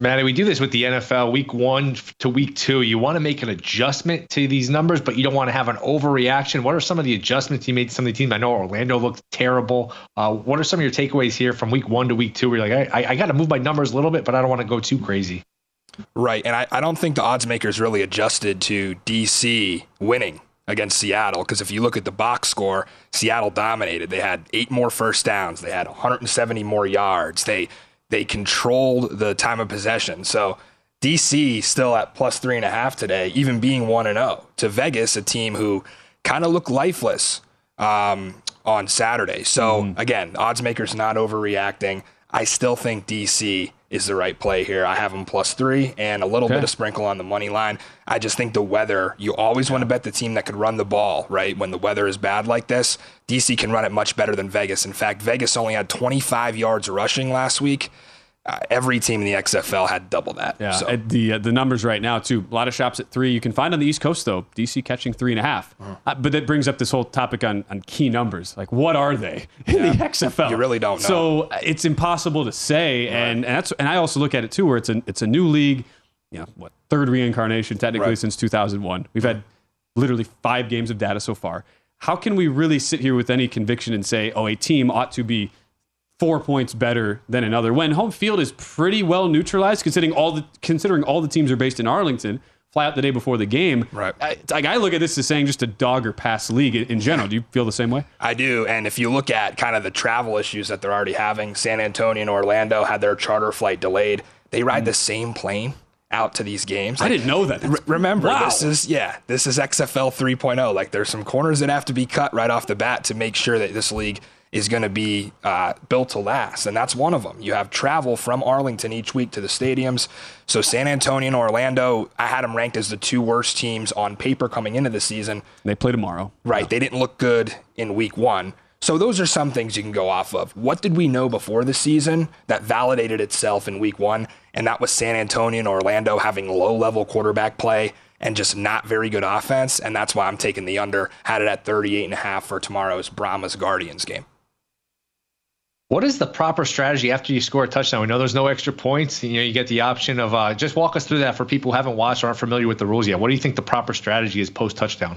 Speaker 4: Maddie, we do this with the NFL week one to week two. You want to make an adjustment to these numbers, but you don't want to have an overreaction. What are some of the adjustments you made to some of the teams? I know Orlando looked terrible. Uh, what are some of your takeaways here from week one to week two where you're like, I, I got to move my numbers a little bit, but I don't want to go too crazy?
Speaker 8: Right. And I, I don't think the odds makers really adjusted to DC winning against Seattle because if you look at the box score, Seattle dominated. They had eight more first downs, they had 170 more yards, they they controlled the time of possession. So DC still at plus three and a half today, even being one and zero. To Vegas, a team who kind of looked lifeless um, on Saturday. So again, odds makers not overreacting. I still think DC is the right play here. I have them plus three and a little
Speaker 3: Okay.
Speaker 8: bit of sprinkle on the money line. I just think the weather, you always want to bet the team that could run the ball, right? When the weather is bad like this, DC can run it much better than Vegas. In fact, Vegas only had 25 yards rushing last week. Uh, every team in the XFL had double that.
Speaker 3: Yeah,
Speaker 8: So-
Speaker 3: the uh, the numbers right now too. A lot of shops at three. You can find on the East Coast though. DC catching three and a half.
Speaker 8: Uh-huh.
Speaker 3: Uh, but that brings up this whole topic on, on key numbers. Like what are they in the XFL?
Speaker 8: You really don't know.
Speaker 3: So uh, it's impossible to say. And, and that's and I also look at it too, where it's a it's a new league. You know what? Third reincarnation technically
Speaker 8: Right.
Speaker 3: since 2001. We've had literally five games of data so far. How can we really sit here with any conviction and say, oh, a team ought to be four points better than another when home field is pretty well neutralized considering all the considering all the teams are based in Arlington fly out the day before the game
Speaker 8: Right.
Speaker 3: I, like I look at this as saying just a dog or pass league in, general do you feel the same way
Speaker 8: I do. And if you look at kind of the travel issues that they're already having, San Antonio and Orlando had their charter flight delayed. They ride the same plane out to these games.
Speaker 3: I didn't know that.
Speaker 8: Remember,
Speaker 3: Wow.
Speaker 8: this is yeah, this is XFL 3.0. oh. Like there's some corners that have to be cut right off the bat to make sure that this league is going to be uh, built to last, and that's one of them. You have travel from Arlington each week to the stadiums. So San Antonio and Orlando, I had them ranked as the two worst teams on paper coming into the season.
Speaker 3: They play tomorrow.
Speaker 8: Right. They didn't look good in week one. So those are some things you can go off of. What did we know before the season that validated itself in week one? And that was San Antonio and Orlando having low level quarterback play and just not very good offense. And that's why I'm taking the under, had it at 38 and a half for tomorrow's Brahmas Guardians game.
Speaker 4: What is the proper strategy after you score a touchdown? We know there's no extra points. You know, you get the option of uh, just walk us through that for people who haven't watched or aren't familiar with the rules yet. What do you think the proper strategy is post touchdown?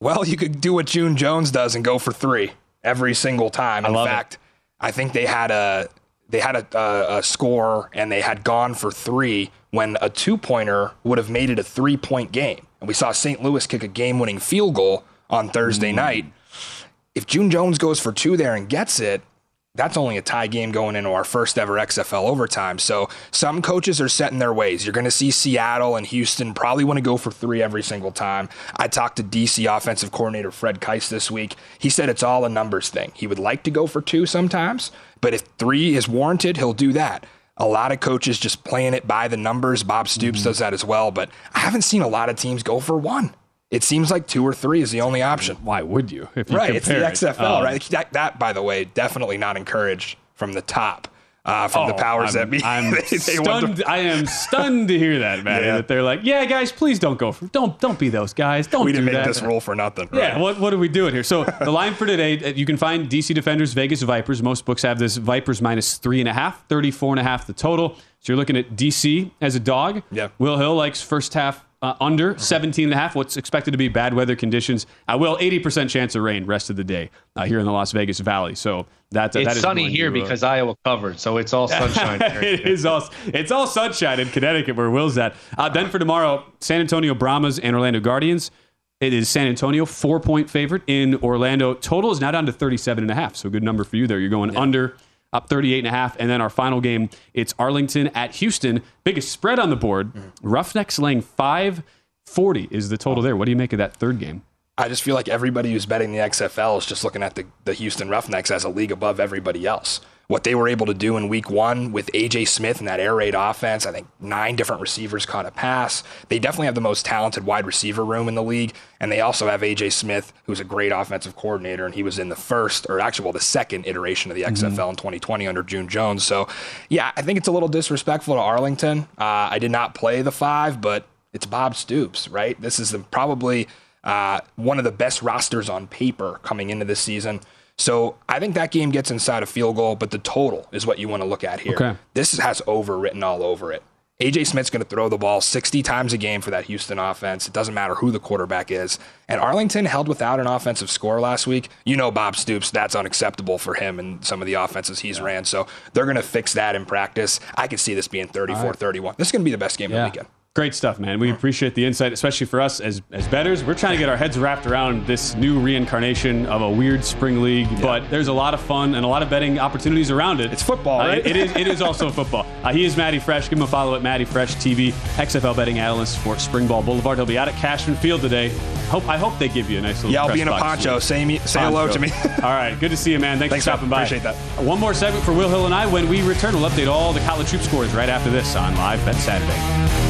Speaker 8: Well, you could do what June Jones does and go for three every single time. In
Speaker 4: love it.
Speaker 8: fact, I think they had a they had a, a, a score and they had gone for three when a two pointer would have made it a three point game. And we saw St. Louis kick a game winning field goal on Thursday night. If June Jones goes for two there and gets it, that's only a tie game going into our first ever XFL overtime. So some coaches are set in their ways. You're going to see Seattle and Houston probably want to go for three every single time. I talked to DC offensive coordinator Fred Kaiss this week. He said it's all a numbers thing. He would like to go for two sometimes, but if three is warranted, he'll do that. A lot of coaches just playing it by the numbers. Bob Stoops mm-hmm. does that as well, but I haven't seen a lot of teams go for one. It seems like two or three is the only option.
Speaker 3: Why would you? If you
Speaker 8: right, it's the
Speaker 3: compare it?
Speaker 8: XFL,
Speaker 3: Um,
Speaker 8: right? That, that, by the way, definitely not encouraged from the top, uh, from the
Speaker 3: Oh,
Speaker 8: powers
Speaker 3: I'm,
Speaker 8: that be.
Speaker 3: I'm
Speaker 8: They- they
Speaker 3: stunned.
Speaker 8: to-
Speaker 3: I am stunned to hear that, man.
Speaker 8: Yeah.
Speaker 3: That they're like, yeah, guys, please don't go for, don't, don't be those guys. Don't
Speaker 8: we
Speaker 3: do
Speaker 8: didn't make
Speaker 3: that.
Speaker 8: this rule for nothing.
Speaker 3: Yeah, what, what are we doing here? So the line for today, uh, you can find DC Defenders, Vegas Vipers. Most books have this Vipers minus three and a half, 34 and a half the total. So you're looking at DC as a dog.
Speaker 8: Yeah.
Speaker 3: Will Hill likes first half uh, under 17 and a half. What's expected to be bad weather conditions. I will 80% chance of rain rest of the day uh, here in the Las Vegas Valley. So that, that
Speaker 4: It's
Speaker 3: is
Speaker 4: sunny here
Speaker 3: to, uh,
Speaker 4: because Iowa covered, so it's all sunshine.
Speaker 3: it is all it's all sunshine in Connecticut where Will's at. Uh, then for tomorrow, San Antonio Brahmas and Orlando Guardians. It is San Antonio four point favorite in Orlando. Total is now down to 37 and a half. So good number for you there. You're going under up 38 and a half. And then our final game, it's Arlington at Houston. Biggest spread on the board. Mm-hmm. Roughnecks laying 540 is the total there. What do you make of that third game?
Speaker 8: I just feel like everybody who's betting the XFL is just looking at the, the Houston Roughnecks as a league above everybody else. What they were able to do in week one with AJ Smith and that air raid offense, I think nine different receivers caught a pass. They definitely have the most talented wide receiver room in the league. And they also have AJ Smith, who's a great offensive coordinator, and he was in the first, or actually, well, the second iteration of the XFL in 2020 under June Jones. So, yeah, I think it's a little disrespectful to Arlington. Uh, I did not play the five, but it's Bob Stoops, right? This is the, probably uh, one of the best rosters on paper coming into this season. So I think that game gets inside a field goal, but the total is what you want to look at here.
Speaker 3: Okay.
Speaker 8: This has over written all over it. AJ Smith's going to throw the ball 60 times a game for that Houston offense. It doesn't matter who the quarterback is. And Arlington held without an offensive score last week. You know, Bob Stoops, that's unacceptable for him and some of the offenses he's ran. So they're going to fix that in practice. I could see this being 34 31. This is going to be the best game of the weekend.
Speaker 3: Great stuff, man. We appreciate the insight, especially for us as, as bettors. We're trying to get our heads wrapped around this new reincarnation of a weird spring league, but there's a lot of fun and a lot of betting opportunities around it.
Speaker 8: It's football,
Speaker 3: Uh,
Speaker 8: right?
Speaker 3: it is. It is also football. Uh, he is Maddie Fresh. Give him a follow at Maddie Fresh TV, XFL betting analyst for Springball Boulevard. He'll be out at Cashman Field today. Hope I hope they give you a nice little.
Speaker 8: Yeah, I'll be in a poncho. Say, me, say hello to me.
Speaker 3: all right, good to see you, man. Thanks,
Speaker 8: Thanks,
Speaker 3: for
Speaker 8: man.
Speaker 3: stopping by.
Speaker 8: Appreciate that.
Speaker 3: Uh, One more segment for Will Hill and I. When we return, we'll update all the college troop scores right after this on Live Bet Saturday.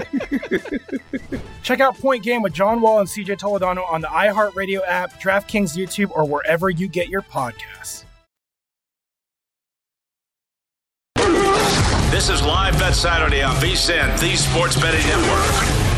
Speaker 9: Check out Point Game with John Wall and CJ Toledano on the iHeartRadio app, DraftKings YouTube, or wherever you get your podcasts.
Speaker 2: This is Live Bet Saturday on VSIN, the Sports Betting Network.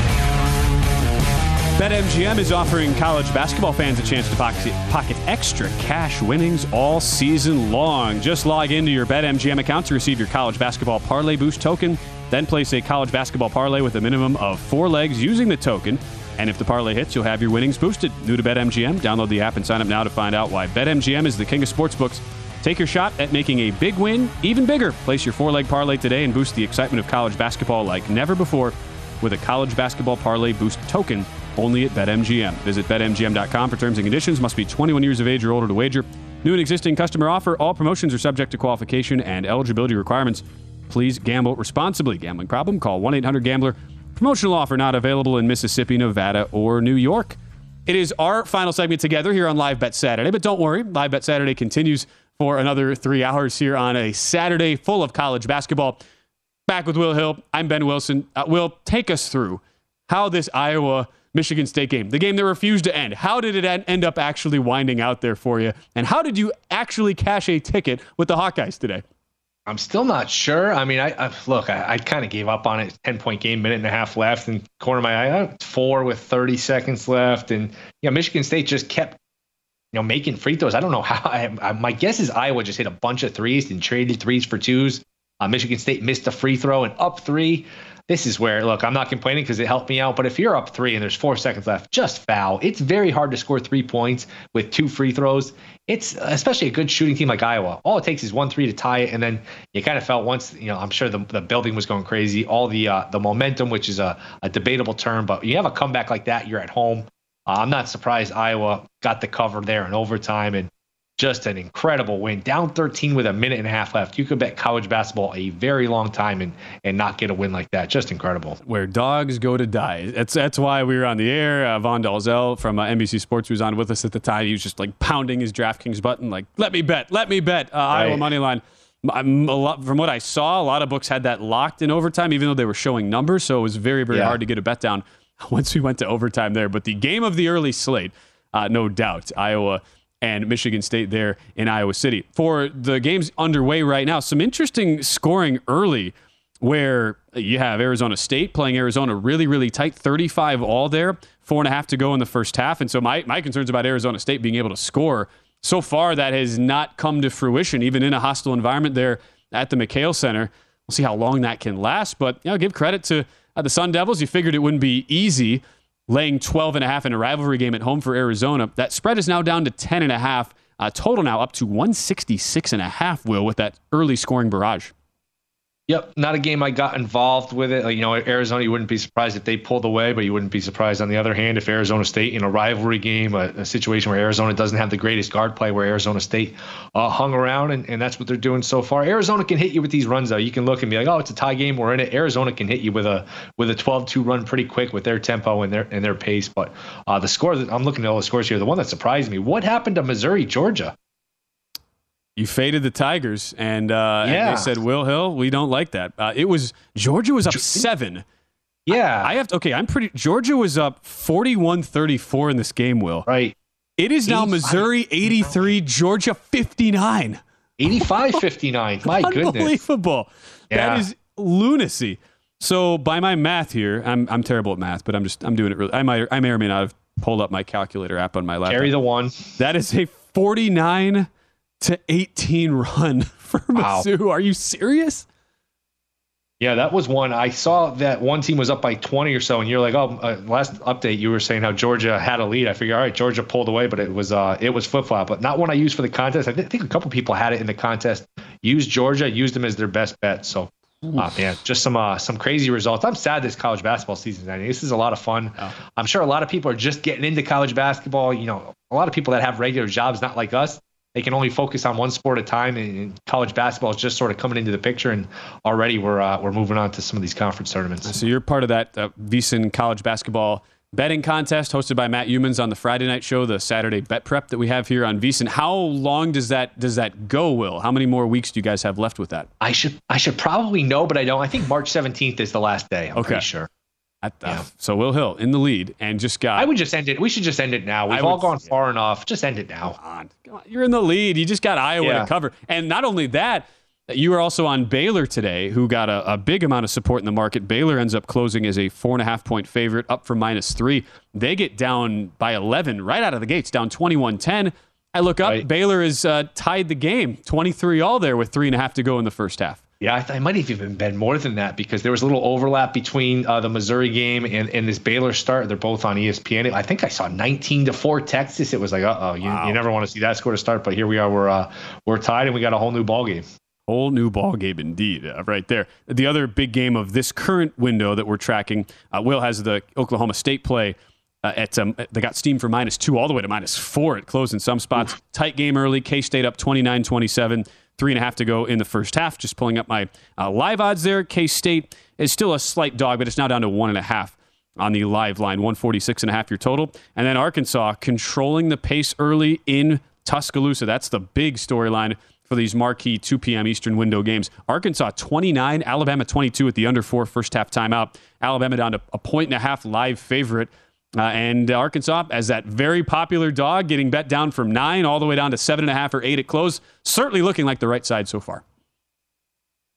Speaker 3: BetMGM is offering college basketball fans a chance to pocket, pocket extra cash winnings all season long. Just log into your BetMGM account to receive your college basketball parlay boost token. Then place a college basketball parlay with a minimum of four legs using the token. And if the parlay hits, you'll have your winnings boosted. New to BetMGM? Download the app and sign up now to find out why BetMGM is the king of sportsbooks. Take your shot at making a big win even bigger. Place your four leg parlay today and boost the excitement of college basketball like never before with a college basketball parlay boost token only at BetMGM. Visit BetMGM.com for terms and conditions. Must be 21 years of age or older to wager. New and existing customer offer. All promotions are subject to qualification and eligibility requirements. Please gamble responsibly. Gambling problem? Call 1 800 Gambler. Promotional offer not available in Mississippi, Nevada, or New York. It is our final segment together here on Live Bet Saturday, but don't worry, Live Bet Saturday continues for another three hours here on a Saturday full of college basketball. Back with Will Hill. I'm Ben Wilson. Uh, Will, take us through how this Iowa Michigan State game, the game that refused to end, how did it end up actually winding out there for you? And how did you actually cash a ticket with the Hawkeyes today?
Speaker 4: I'm still not sure. I mean, I, I look, I, I kind of gave up on it. Ten point game, minute and a half left, and corner of my eye, four with 30 seconds left, and yeah, Michigan State just kept, you know, making free throws. I don't know how. I, I, my guess is Iowa just hit a bunch of threes and traded threes for twos. Uh, Michigan State missed a free throw and up three. This is where, look, I'm not complaining because it helped me out. But if you're up three and there's four seconds left, just foul. It's very hard to score three points with two free throws. It's especially a good shooting team like Iowa. All it takes is one three to tie it, and then you kind of felt once, you know, I'm sure the, the building was going crazy. All the uh, the momentum, which is a, a debatable term, but you have a comeback like that, you're at home. Uh, I'm not surprised Iowa got the cover there in overtime and just an incredible win. Down 13 with a minute and a half left. You could bet college basketball a very long time and and not get a win like that. Just incredible.
Speaker 3: Where dogs go to die. That's that's why we were on the air. Uh, Vaughn Dalzell from uh, NBC Sports was on with us at the time. He was just like pounding his DraftKings button, like "Let me bet, let me bet." Uh, Iowa money line. I'm a lot, from what I saw, a lot of books had that locked in overtime, even though they were showing numbers. So it was very, very
Speaker 4: Yeah.
Speaker 3: hard to get a bet down once we went to overtime there. But the game of the early slate, uh, no doubt, Iowa and Michigan State there in Iowa City. For the games underway right now, some interesting scoring early where you have Arizona State playing Arizona really, really tight, 35 all there, four and a half to go in the first half. And so my, my concerns about Arizona State being able to score so far that has not come to fruition, even in a hostile environment there at the McKale Center. We'll see how long that can last. But you know, give credit to uh, the Sun Devils. You figured it wouldn't be easy laying 12 and a half in a rivalry game at home for Arizona. That spread is now down to 10 and a half. Uh, total now up to 166 and a half, Will, with that early scoring barrage.
Speaker 4: Yep, not a game I got involved with it. Like, you know, Arizona, you wouldn't be surprised if they pulled away, but you wouldn't be surprised on the other hand if Arizona State in a rivalry game, a, a situation where Arizona doesn't have the greatest guard play, where Arizona State uh, hung around, and, and that's what they're doing so far. Arizona can hit you with these runs though. You can look and be like, oh, it's a tie game, we're in it. Arizona can hit you with a with a 12-2 run pretty quick with their tempo and their and their pace. But uh, the score that I'm looking at all the scores here, the one that surprised me, what happened to Missouri, Georgia?
Speaker 3: You faded the Tigers, and, uh,
Speaker 4: yeah.
Speaker 3: and they said, Will Hill, we don't like that. Uh, it was Georgia was up seven.
Speaker 4: Yeah.
Speaker 3: I, I have to, okay, I'm pretty, Georgia was up 41 34 in this game, Will.
Speaker 4: Right.
Speaker 3: It is now Missouri 83, Georgia 59.
Speaker 4: 85 59. My goodness.
Speaker 3: Unbelievable.
Speaker 4: Yeah.
Speaker 3: That is lunacy. So by my math here, I'm I'm terrible at math, but I'm just I'm doing it really. I might I may or may not have pulled up my calculator app on my laptop.
Speaker 4: Carry the one.
Speaker 3: That is a 49 to 18 run for
Speaker 4: Wow.
Speaker 3: Mizzou. Are you serious?
Speaker 4: Yeah, that was one. I saw that one team was up by 20 or so, and you're like, oh, uh, last update you were saying how Georgia had a lead. I figure, all right, Georgia pulled away, but it was uh, it was flip flop, but not one I used for the contest. I thi- think a couple people had it in the contest. Used Georgia, used them as their best bet. So, uh, man, just some uh, some crazy results. I'm sad this college basketball season. I mean, this is a lot of fun. I'm sure a lot of people are just getting into college basketball. You know, a lot of people that have regular jobs, not like us. They can only focus on one sport at a time, and college basketball is just sort of coming into the picture. And already we're uh, we're moving on to some of these conference tournaments.
Speaker 3: So you're part of that uh, VSiN college basketball betting contest hosted by Matt Youmans on the Friday night show, the Saturday bet prep that we have here on VSiN. How long does that does that go, Will? How many more weeks do you guys have left with that?
Speaker 4: I should I should probably know, but I don't. I think March 17th is the last day. I'm
Speaker 3: Okay.
Speaker 4: pretty sure.
Speaker 3: At the, So Will Hill in the lead and just got.
Speaker 4: I would just end it. We should just end it now. We've
Speaker 3: I
Speaker 4: all
Speaker 3: would-
Speaker 4: gone far enough. Just end it now.
Speaker 3: You're in the lead. You just got Iowa
Speaker 4: Yeah.
Speaker 3: to cover. And not only that, you were also on Baylor today, who got a, a big amount of support in the market. Baylor ends up closing as a four and a half point favorite, up from minus three. They get down by 11 right out of the gates, down 21 10. I look up, Baylor has uh, tied the game 23 all there with three and a half to go in the first half.
Speaker 4: Yeah, I, th- I might have even been more than that because there was a little overlap between uh, the Missouri game and, and this Baylor start. They're both on ESPN. I think I saw 19 to four Texas. It was like, uh oh, you, you never want to see that score to start. But here we are. We're uh, we're tied and we got a whole new ball game.
Speaker 3: Whole new ball game indeed, uh, right there. The other big game of this current window that we're tracking, uh, Will has the Oklahoma State play. Uh, at um, they got steam for minus two all the way to minus four. It closed in some spots. Tight game early. K State up 29 27. Three and a half to go in the first half. Just pulling up my uh, live odds there. K State is still a slight dog, but it's now down to one and a half on the live line. 146 and a half your total. And then Arkansas controlling the pace early in Tuscaloosa. That's the big storyline for these marquee 2 p.m. Eastern window games. Arkansas 29, Alabama 22 at the under four first half timeout. Alabama down to a point and a half live favorite. Uh, and Arkansas, as that very popular dog, getting bet down from nine all the way down to seven and a half or eight at close, certainly looking like the right side so far.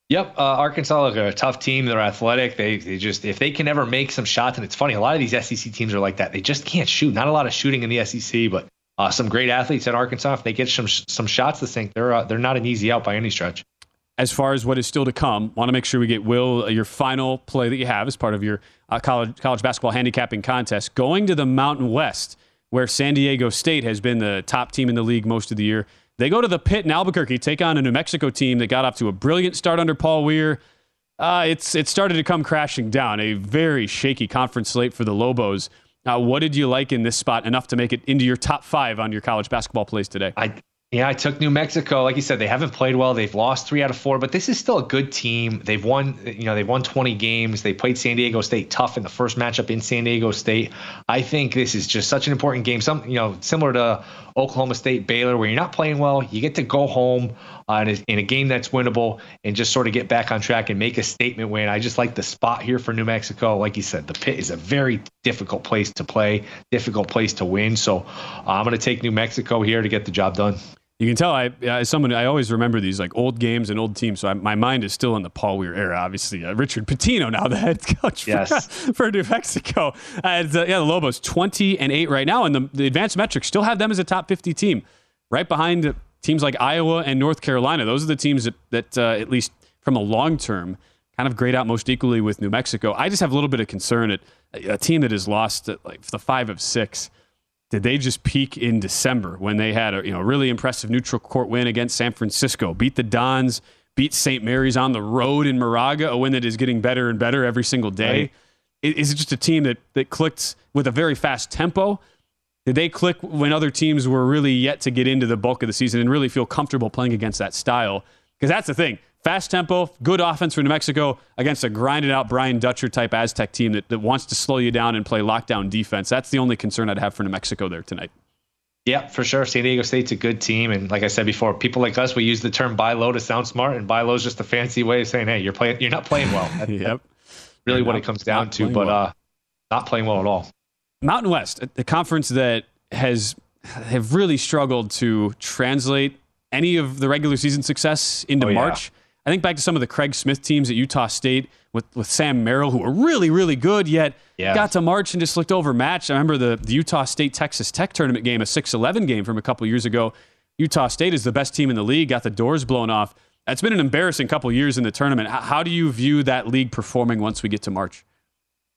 Speaker 4: Yep, uh, Arkansas look a tough team. They're athletic. They they just if they can ever make some shots, and it's funny, a lot of these SEC teams are like that. They just can't shoot. Not a lot of shooting in the SEC, but uh, some great athletes at Arkansas. If they get some some shots to sink, they're uh, they're not an easy out by any stretch.
Speaker 3: as far as what is still to come, want to make sure we get Will uh, your final play that you have as part of your uh, college college basketball handicapping contest. Going to the Mountain West, where San Diego State has been the top team in the league most of the year. They go to the pit in Albuquerque, take on a New Mexico team that got off to a brilliant start under Paul Weir. Uh, it's it started to come crashing down. A very shaky conference slate for the Lobos. Uh, what did you like in this spot enough to make it into your top five on your college basketball plays today?
Speaker 4: I yeah, I took New Mexico. Like you said, they haven't played well. They've lost three out of four, but this is still a good team. They've won, you know, they've won 20 games. They played San Diego State tough in the first matchup in San Diego State. I think this is just such an important game. Some, you know, similar to Oklahoma State Baylor, where you're not playing well, you get to go home in, a, in a game that's winnable and just sort of get back on track and make a statement win. I just like the spot here for New Mexico. Like you said, the pit is a very difficult place to play, difficult place to win. So uh, I'm going to take New Mexico here to get the job done.
Speaker 3: You can tell I, as someone, I always remember these like old games and old teams. So I, my mind is still in the Paul Weir era. Obviously, uh, Richard Pitino now the head coach for,
Speaker 4: Yes.
Speaker 3: for New Mexico. And uh, yeah, the Lobos twenty and eight right now, and the, the advanced metrics still have them as a top fifty team, right behind teams like Iowa and North Carolina. Those are the teams that that uh, at least from a long term, kind of grade out most equally with New Mexico. I just have a little bit of concern at a team that has lost like the five of six. Did they just peak in December when they had a you know really impressive neutral court win against San Francisco, beat the Dons, beat St. Mary's on the road in Moraga, a win that is getting better and better every single day? Right. Is it just a team that that clicked with a very fast tempo? Did they click when other teams were really yet to get into the bulk of the season and really feel comfortable playing against that style? Because that's the thing. Fast tempo, good offense for New Mexico against a grinded out Brian Dutcher type Aztec team that, that wants to slow you down and play lockdown defense. That's the only concern I'd have for New Mexico there tonight.
Speaker 4: Yeah, for sure. San Diego State's a good team, and like I said before, people like us we use the term buy low to sound smart, and buy low is just a fancy way of saying, hey, you're playing, you're not playing well.
Speaker 3: Yep.
Speaker 4: really you're what not, it comes down to, but well. uh, not playing well at all.
Speaker 3: Mountain West, the conference that has have really struggled to translate any of the regular season success into oh, March. Yeah. I think back to some of the Craig Smith teams at Utah State with, with Sam Merrill, who were really, really good, yet yeah. got to March and just looked overmatched. I remember the, the Utah State Texas Tech tournament game, a 6 11 game from a couple years ago. Utah State is the best team in the league, got the doors blown off. It's been an embarrassing couple years in the tournament. How, how do you view that league performing once we get to March?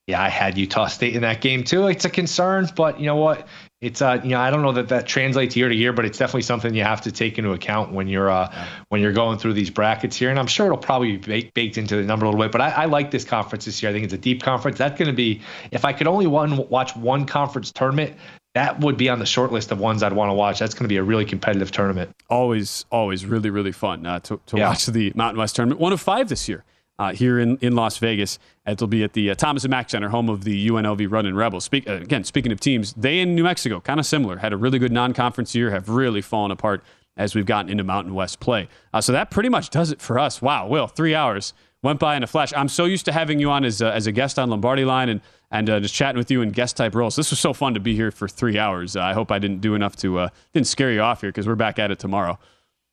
Speaker 4: Yeah, I had Utah State in that game too. It's a concern, but you know what? It's uh you know I don't know that that translates year to year, but it's definitely something you have to take into account when you're uh yeah. when you're going through these brackets here. And I'm sure it'll probably be baked into the number a little bit. But I, I like this conference this year. I think it's a deep conference. That's going to be if I could only one watch one conference tournament. That would be on the short list of ones I'd want to watch. That's going to be a really competitive tournament.
Speaker 3: Always, always really, really fun uh, to, to yeah. watch the Mountain West tournament. One of five this year uh, here in, in Las Vegas. It'll be at the uh, Thomas and Mack Center, home of the UNLV Running Rebels. Speak, uh, again, speaking of teams, they in New Mexico, kind of similar, had a really good non conference year, have really fallen apart as we've gotten into Mountain West play. Uh, so that pretty much does it for us. Wow, Will, three hours went by in a flash. I'm so used to having you on as as a guest on Lombardi Line and and uh, just chatting with you in guest type roles. This was so fun to be here for three hours. Uh, I hope I didn't do enough to didn't scare you off here because we're back at it tomorrow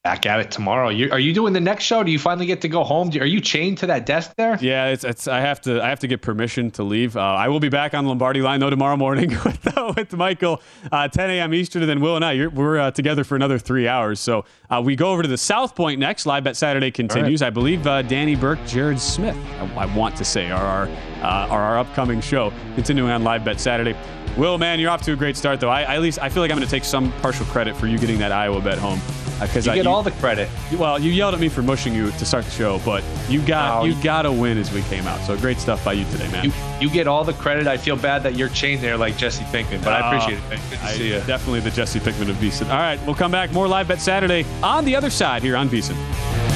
Speaker 4: back at it tomorrow. You, are you doing the next show? Do you finally get to go home? are you chained to that desk there?
Speaker 3: Yeah, it's, it's I have to I have to get permission to leave. Uh, I will be back on Lombardi line though tomorrow morning with uh, with Michael, uh, 10 a.m. Eastern, and then Will and I we're uh, together for another three hours. So uh, we go over to the South Point next. Live Bet Saturday continues. Right. I believe uh, Danny Burke, Jared Smith, I, I, want to say are our are our upcoming show continuing on Live Bet Saturday. Will, man, you're off to a great start though. I, I at least I feel like I'm going to take some partial credit for you getting that Iowa bet home
Speaker 4: because uh, you get I, you, all the credit.
Speaker 3: Well, you yelled at me for mushing you to start the show, but you got oh, you got to win as we came out. So great stuff by you today, man.
Speaker 4: You, you, get all the credit. I feel bad that you're chained there like Jesse Pinkman, but uh, I appreciate it. Good to I, see you.
Speaker 3: Definitely the Jesse Pinkman of VSiN. All right, we'll come back more live bet Saturday on the other side here on VSiN.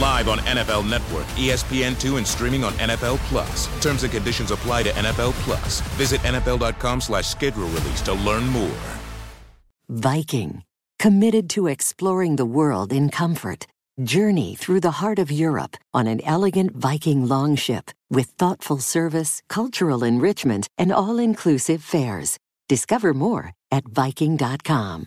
Speaker 10: Live on NFL Network, ESPN2, and streaming on NFL Plus. Terms and conditions apply to NFL Plus. Visit NFL.com slash schedule release to learn more.
Speaker 11: Viking, committed to exploring the world in comfort. Journey through the heart of Europe on an elegant Viking longship with thoughtful service, cultural enrichment, and all inclusive fares. Discover more at Viking.com.